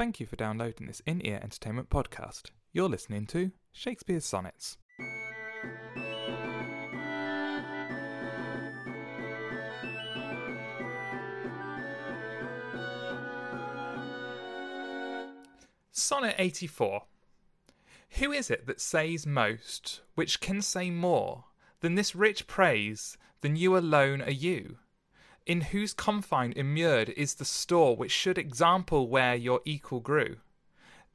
Thank you for downloading this in ear entertainment podcast. You're listening to Shakespeare's Sonnets. Sonnet 84. Who is it that says most, which can say more than this rich praise, than you alone are you? In whose confine immured is the store which should example where your equal grew?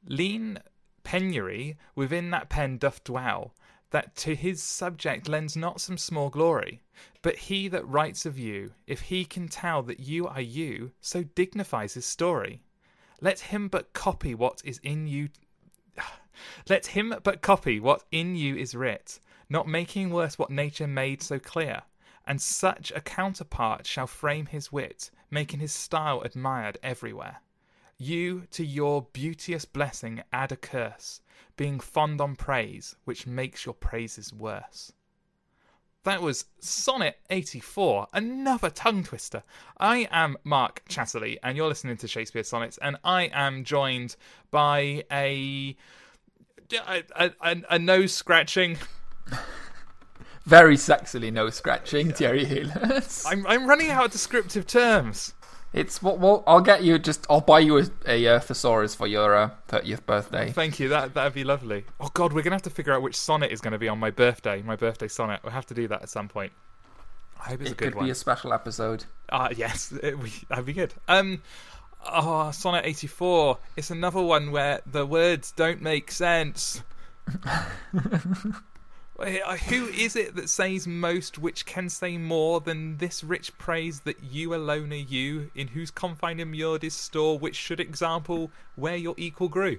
Lean penury within that pen doth dwell, that to his subject lends not some small glory. But he that writes of you, if he can tell that you are you, so dignifies his story. Let him but copy what is in you. Let him but copy what in you is writ, not making worse what nature made so clear. And such a counterpart shall frame his wit, making his style admired everywhere. You to your beauteous blessing add a curse, being fond on praise, which makes your praises worse. That was Sonnet 84, another tongue twister. I am Mark Chatterley, and you're listening to Shakespeare Sonnets, and I am joined by a a, a, a nose scratching. Very sexily no scratching, Thierry Hillis. I'm I'm running out of descriptive terms. It's what? Well, I'll get you. Just I'll buy you a, a uh, thesaurus for your uh, 30th birthday. Thank you. That that'd be lovely. Oh God, we're gonna have to figure out which sonnet is going to be on my birthday. My birthday sonnet. We'll have to do that at some point. I hope it's it a good could one. be a special episode. Ah, yes, it, we, that'd be good. Um, oh, sonnet eighty-four. It's another one where the words don't make sense. Uh, Who is it that says most, which can say more than this rich praise that you alone are you, in whose confine immured is store, which should example where your equal grew?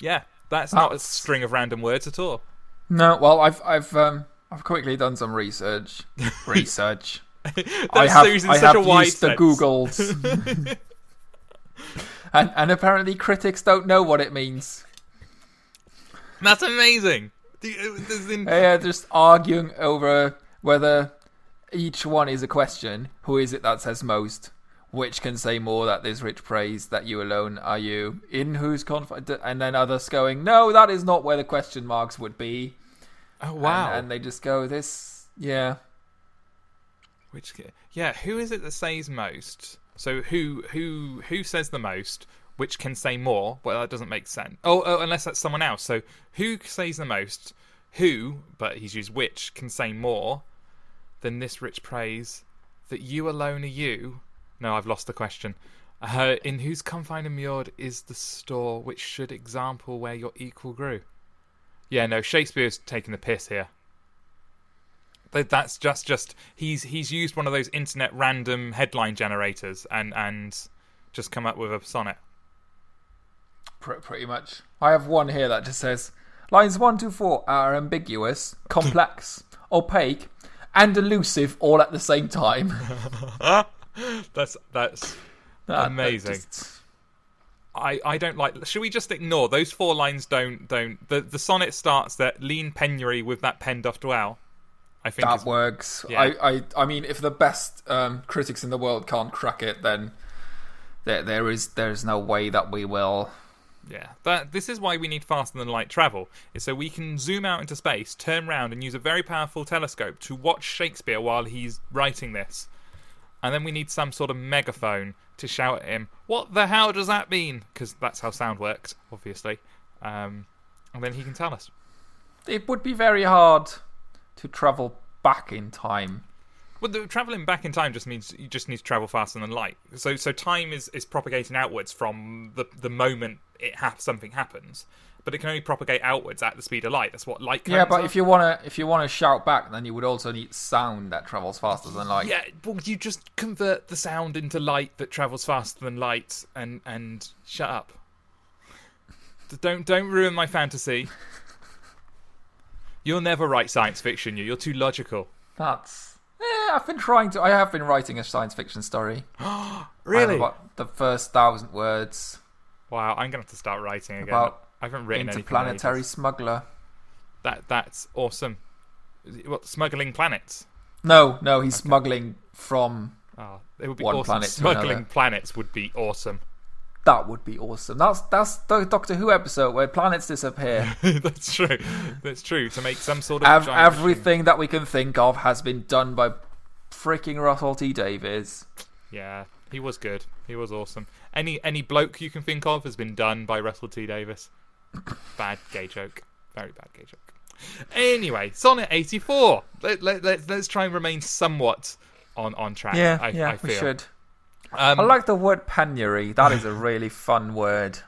Yeah, that's not a string of random words at all. No, well, I've I've um I've quickly done some research. Research. That's I have I such have used the. Googles. and and apparently critics don't know what it means. That's amazing. Do you- as in- They are just arguing over whether each one is a question. Who is it that says most? Which can say more that this rich praise that you alone are you? In whose confidence? And then others going, no, that is not where the question marks would be. oh wow! And, and they just go, this, yeah. Which yeah, who is it that says most? So who who who says the most? Which can say more? Well, that doesn't make sense. Oh, oh, unless that's someone else. So who says the most? Who, but he's used which can say more than this rich praise that you alone are you? No, I've lost the question. Uh, in whose confine immured is the store which should example where your equal grew? Yeah, no, Shakespeare's taking the piss here. That's just just he's he's used one of those internet random headline generators and and just come up with a sonnet. Pr- pretty much. I have one here that just says lines one to four are ambiguous, complex, opaque, and elusive all at the same time. That's that's That- that Amazing. just- I, I don't like. Should we just ignore those four lines? Don't don't. The the sonnet starts that lean penury with that pen doth dwell. I think that is, works. Yeah. I, I, I mean, if the best um, critics in the world can't crack it, then there, there is there is no way that we will. Yeah, that this is why we need faster than light travel. Is so we can zoom out into space, turn round, and use a very powerful telescope to watch Shakespeare while he's writing this. And then we need some sort of megaphone to shout at him, "What the hell does that mean?" Because that's how sound works, obviously. Um, and then he can tell us. It would be very hard to travel back in time. Well, the traveling back in time just means you just need to travel faster than light. So, so time is, is propagating outwards from the the moment it ha- something happens, but it can only propagate outwards at the speed of light. That's what light. Yeah, but are. if you wanna if you wanna shout back, then you would also need sound that travels faster than light. Yeah, well, you just convert the sound into light that travels faster than light, and and shut up. Don't don't ruin my fantasy. You'll never write science fiction. You, you're too logical. That's. Eh, I've been trying to. I have been writing a science fiction story. Really? about the first thousand words Wow, I'm gonna have to start writing again. About I haven't written interplanetary ages. smuggler. That that's awesome. What smuggling planets? No, no, he's smuggling from. Oh, it would be One awesome. planet to Smuggling another. planets would be awesome. That would be awesome. That's that's the Doctor Who episode where planets disappear. That's true. That's true. To make some sort of Ev- giant machine. everything that we can think of has been done by freaking Russell T Davies. Yeah, he was good. He was awesome. Any any bloke you can think of has been done by Russell T Davies. bad gay joke. Very bad gay joke. Anyway, Sonnet 84. Let, let, let, let's try and remain somewhat on, on track. Yeah, I, yeah, I feel. we should. Um, I like the word penury. That is a really fun word.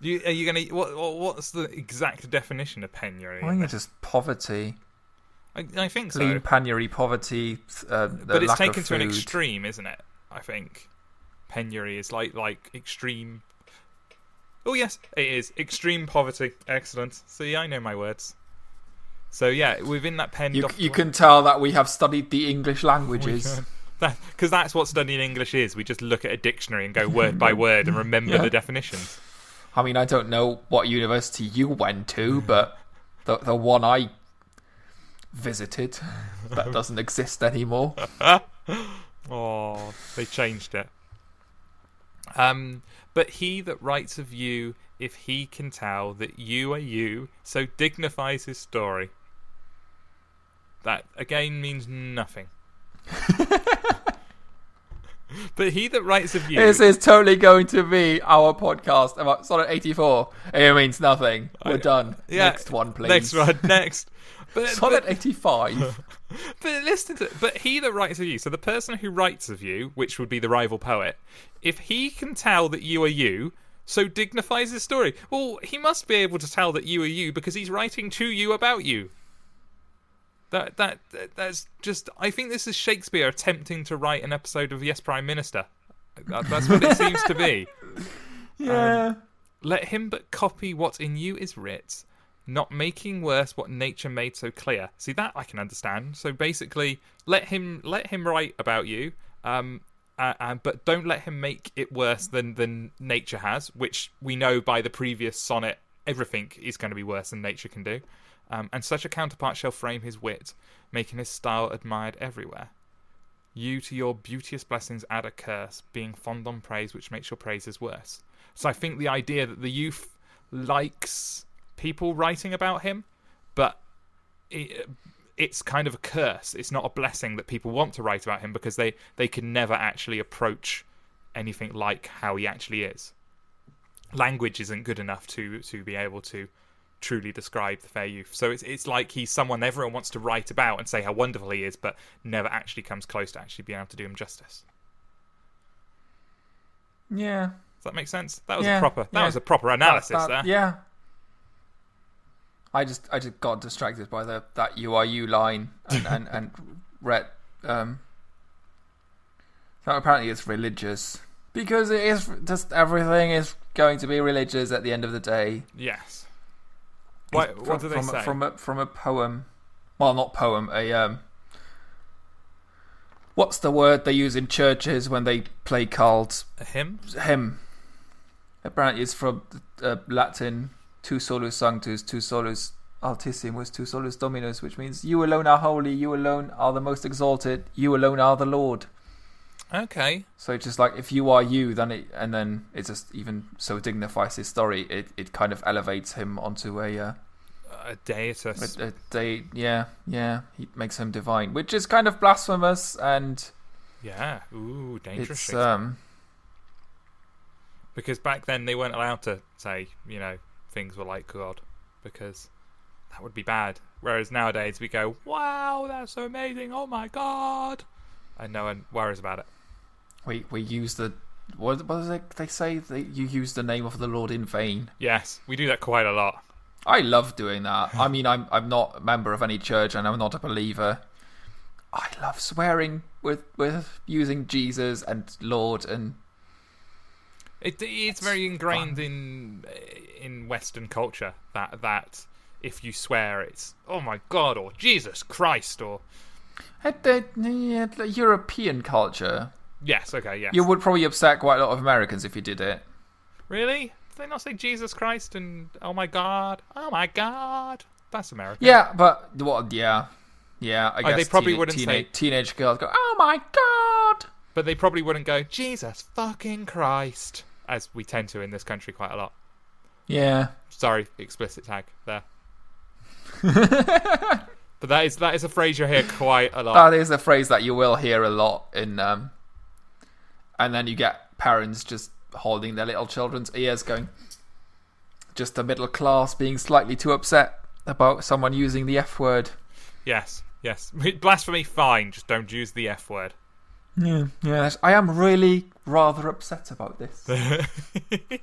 you, are you gonna? What, what- what's the exact definition of penury? I think it's just poverty, I, I think so. lean penury, poverty. Uh, but it's taken to an extreme, isn't it? I think penury is like like extreme. Oh yes, it is extreme poverty. Excellent. See, I know my words. So yeah, within that pen, You, you can tell that we have studied the English languages. because that's what studying English is. We just look at a dictionary and go word by word and remember Yeah. the definitions. I mean, I don't know what university you went to, but the the one I visited that doesn't exist anymore. Oh, they changed it. Um, but he that writes of you, if he can tell that you are you, so dignifies his story. That again means nothing. but he that writes of you, This is totally going to be our podcast about Sonnet 84. It means nothing. We're I- done. yeah, Next one, please. next one, next. But, Sonnet but, 85. but listen to but he that writes of you, so the person who writes of you, which would be the rival poet, if he can tell that you are you, so dignifies his story. Well, he must be able to tell that you are you because he's writing to you about you. That that, that that's just. I think this is Shakespeare attempting to write an episode of Yes Prime Minister. That, that's what it seems to be. yeah. Let him but copy what in you is writ, not making worse what nature made so clear. See that I can understand. So basically, let him let him write about you, um, uh, uh, but don't let him make it worse than than nature has, which we know by the previous sonnet. Everything is going to be worse than nature can do, um, and such a counterpart shall frame his wit, making his style admired everywhere. You to your beauteous blessings add a curse, being fond on praise, which makes your praises worse. So I think the idea that the youth likes people writing about him, but it, it's kind of a curse. It's not a blessing that people want to write about him because they, they can never actually approach anything like how he actually is. Language isn't good enough to to be able to truly describe the fair youth. So it's it's like he's someone everyone wants to write about and say how wonderful he is, but never actually comes close to actually being able to do him justice. Yeah. Does that make sense? That was Yeah, a proper that yeah. was a proper analysis That- that- there. Yeah. I just I just got distracted by the that you are you line and and, and read um so apparently it's religious because it is just everything is going to be religious at the end of the day. Yes. What, From- what do they from, say? From a, from a poem. Well, not poem. A um. What's the word they use in churches when they play cards? a hymn? hymn. Apparently, it's from uh, Latin "Tu solus sanctus, tu solus altissimus, tu solus dominus," which means "You alone are holy, you alone are the most exalted, you alone are the Lord." Okay. So it's just like if you are you, then it and then it just even so dignifies his story. It it kind of elevates him onto a uh, A deitous. a, a day. Yeah, yeah, he makes him divine, which is kind of blasphemous and yeah. Ooh, dangerous. it's um because back then they weren't allowed to say, you know, things were like God because that would be bad. Whereas nowadays we go, wow, that's so amazing. Oh my God. And no one worries about it. we we use the what what does it, they say that you use the name of the Lord in vain. Yes, we do that quite a lot. I love doing that. I mean, I'm I'm not a member of any church and I'm not a believer. I love swearing with with using Jesus and Lord and It, it's very ingrained in in Western culture that that if you swear, it's oh my God or Jesus Christ or at the, yeah, the European culture. yes, okay, Yeah. You would probably upset quite a lot of Americans if you did it. Really? Did they not say Jesus Christ and oh my God, oh my God? That's American. Yeah, but what? Yeah, yeah. I Oh, guess they probably wouldn't teena- say- teenage girls go, "Oh my god." But they probably wouldn't go Jesus fucking Christ. as we tend to in this country quite a lot. Yeah. Sorry, explicit tag there. but that is that is a phrase you hear quite a lot. That is a phrase that you will hear a lot in um and then you get parents just holding their little children's ears going just the middle class being slightly too upset about someone using the F word. Yes, yes. Blasphemy, fine. Just don't use the F word. Yeah, yes. I am really rather upset about this.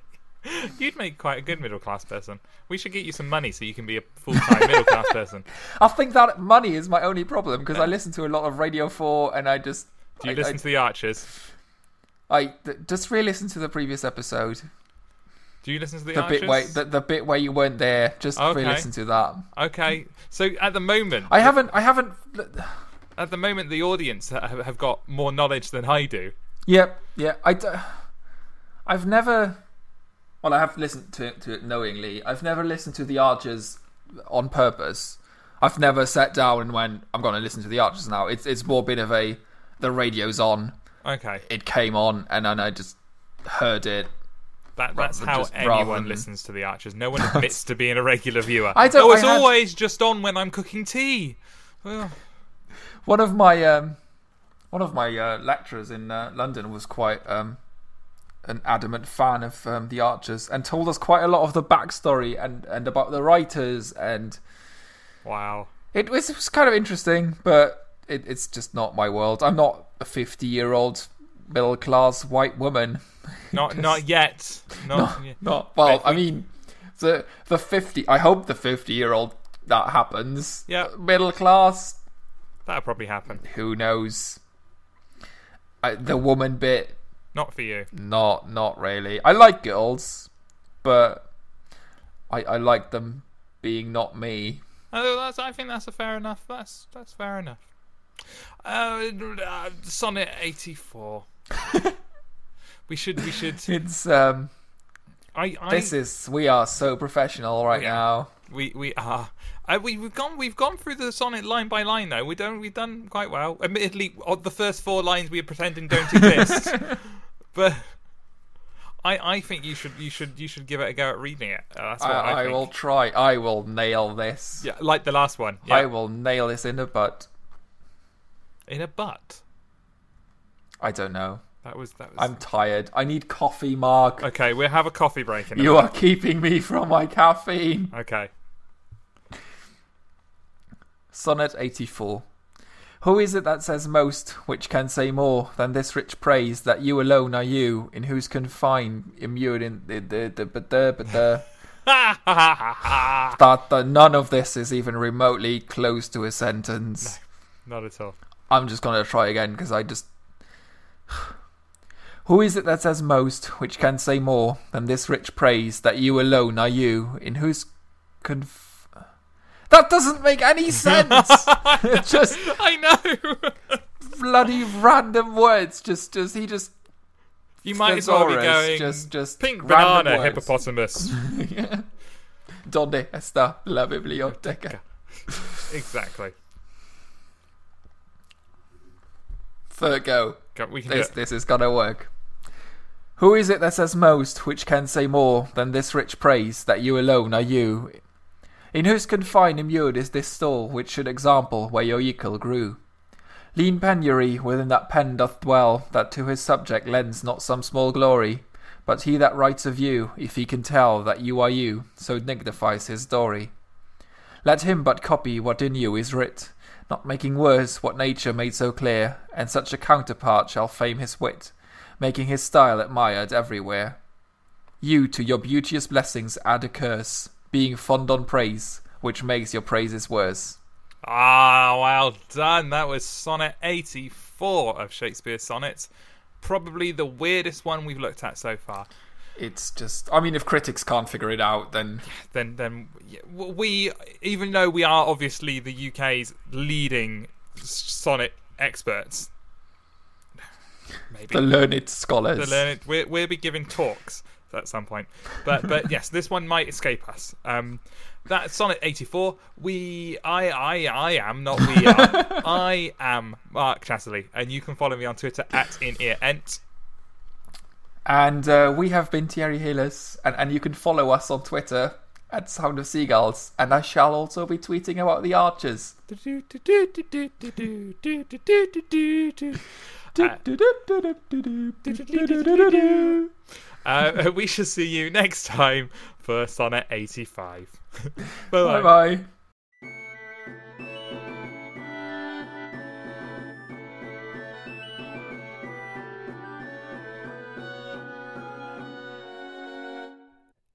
You'd make quite a good middle class person. We should get you some money so you can be a full time middle class person. I think that money is my only problem because I listen to a lot of Radio 4 and I just. Do you I, listen to the Archers? I, th- just re listen to the previous episode. Do you listen to the, The Archers? bit, where, the, the bit where you weren't there. Just Okay. re listen to that. Okay, so at the moment, I haven't. I haven't. at the moment, the audience ha- have got more knowledge than I do. Yep. Yeah. I. d- I've never. Well, I have listened to, to it knowingly. I've never listened to the Archers on purpose. I've never sat down and went, "I'm going to listen to the Archers now." It's it's more been of a the radio's on. Okay, It came on, and then I just heard it. that, that's how anyone than- listens to the Archers. No one admits to being a regular viewer. I don't- Oh, it's I had- always just on when I'm cooking tea. Well, One of my um, one of my uh, lecturers in uh, London was quite um, an adamant fan of um, the Archers and told us quite a lot of the backstory and, and about the writers and wow. it was, it was kind of interesting, but it, it's just not my world. I'm not a 50 year old middle class white woman. Not not yet. Not, yet. Not well. I I mean, the the 50. I hope the 50 year old that happens. Yeah. Uh, middle class. That'll probably happen. Who knows? I, the woman bit. Not for you. Not not really. I like girls, but I I like them being not me. Oh, that's, I think that's a fair enough. That's that's fair enough. Uh, uh, Sonnet eighty four. we should we should. It's um. I, I This is we are so professional right Yeah. now. we we are. Uh, we, we've gone we've gone through the sonnet line by line though. We don't we've done quite well. Admittedly, the first four lines we are pretending don't exist, but I I think you should you should you should give it a go at reading it. Uh, that's what I, I, I, will try. I will nail this. Yeah, like the last one. I will nail this in the butt. In a butt. I don't know. That was that was. I'm tired. I need coffee, Mark. Okay, we'll have a coffee break in a You are keeping me from my caffeine. Okay. Sonnet 84. Who is it that says most, which can say more than this rich praise that you alone are you, in whose confine immured in the the the but the but the Ha ha ha ha ha. that the, none of this is even remotely close to a sentence. Not at all. I'm just gonna try again because I just. Who is it that says most, which can say more than this rich praise that you alone are you, in whose conf. That doesn't make any sense! just I know. bloody random words. Just, just, he just. you might as well be going. Just, just. pink banana words. hippopotamus. Donde está la biblioteca? exactly. Third go. Go- We can do This, it. this is gonna work. Who is it that says most, which can say more than this rich praise that you alone are you? In whose confine immured is this stall, which should example where your equal grew? Lean penury within that pen doth dwell, that to his subject lends not some small glory, but he that writes of you, if he can tell that you are you, so dignifies his story. Let him but copy what in you is writ, not making worse what nature made so clear, and such a counterpart shall fame his wit, making his style admired everywhere. You to your beauteous blessings add a curse, being fond on praise, which makes your praises worse. Ah, well done. That was Sonnet 84 of Shakespeare's sonnets. Probably the weirdest one we've looked at so far. It's just, I mean, if critics can't figure it out, then Then, then we, even though we are obviously the UK's leading s- sonnet experts, maybe the learned scholars. to learn it. We'll, be giving talks at some point. But but yes, this one might escape us. Um, that Sonnet 84. We I I I am not we are. I am Mark Chatterley, and you can follow me on Twitter at in ear ent. And uh, we have been Thierry Hillis, and, and you can follow us on Twitter at Sound of Seagulls, and I shall also be tweeting about the Archers. Uh, we shall see you next time for Sonnet 85. Bye bye.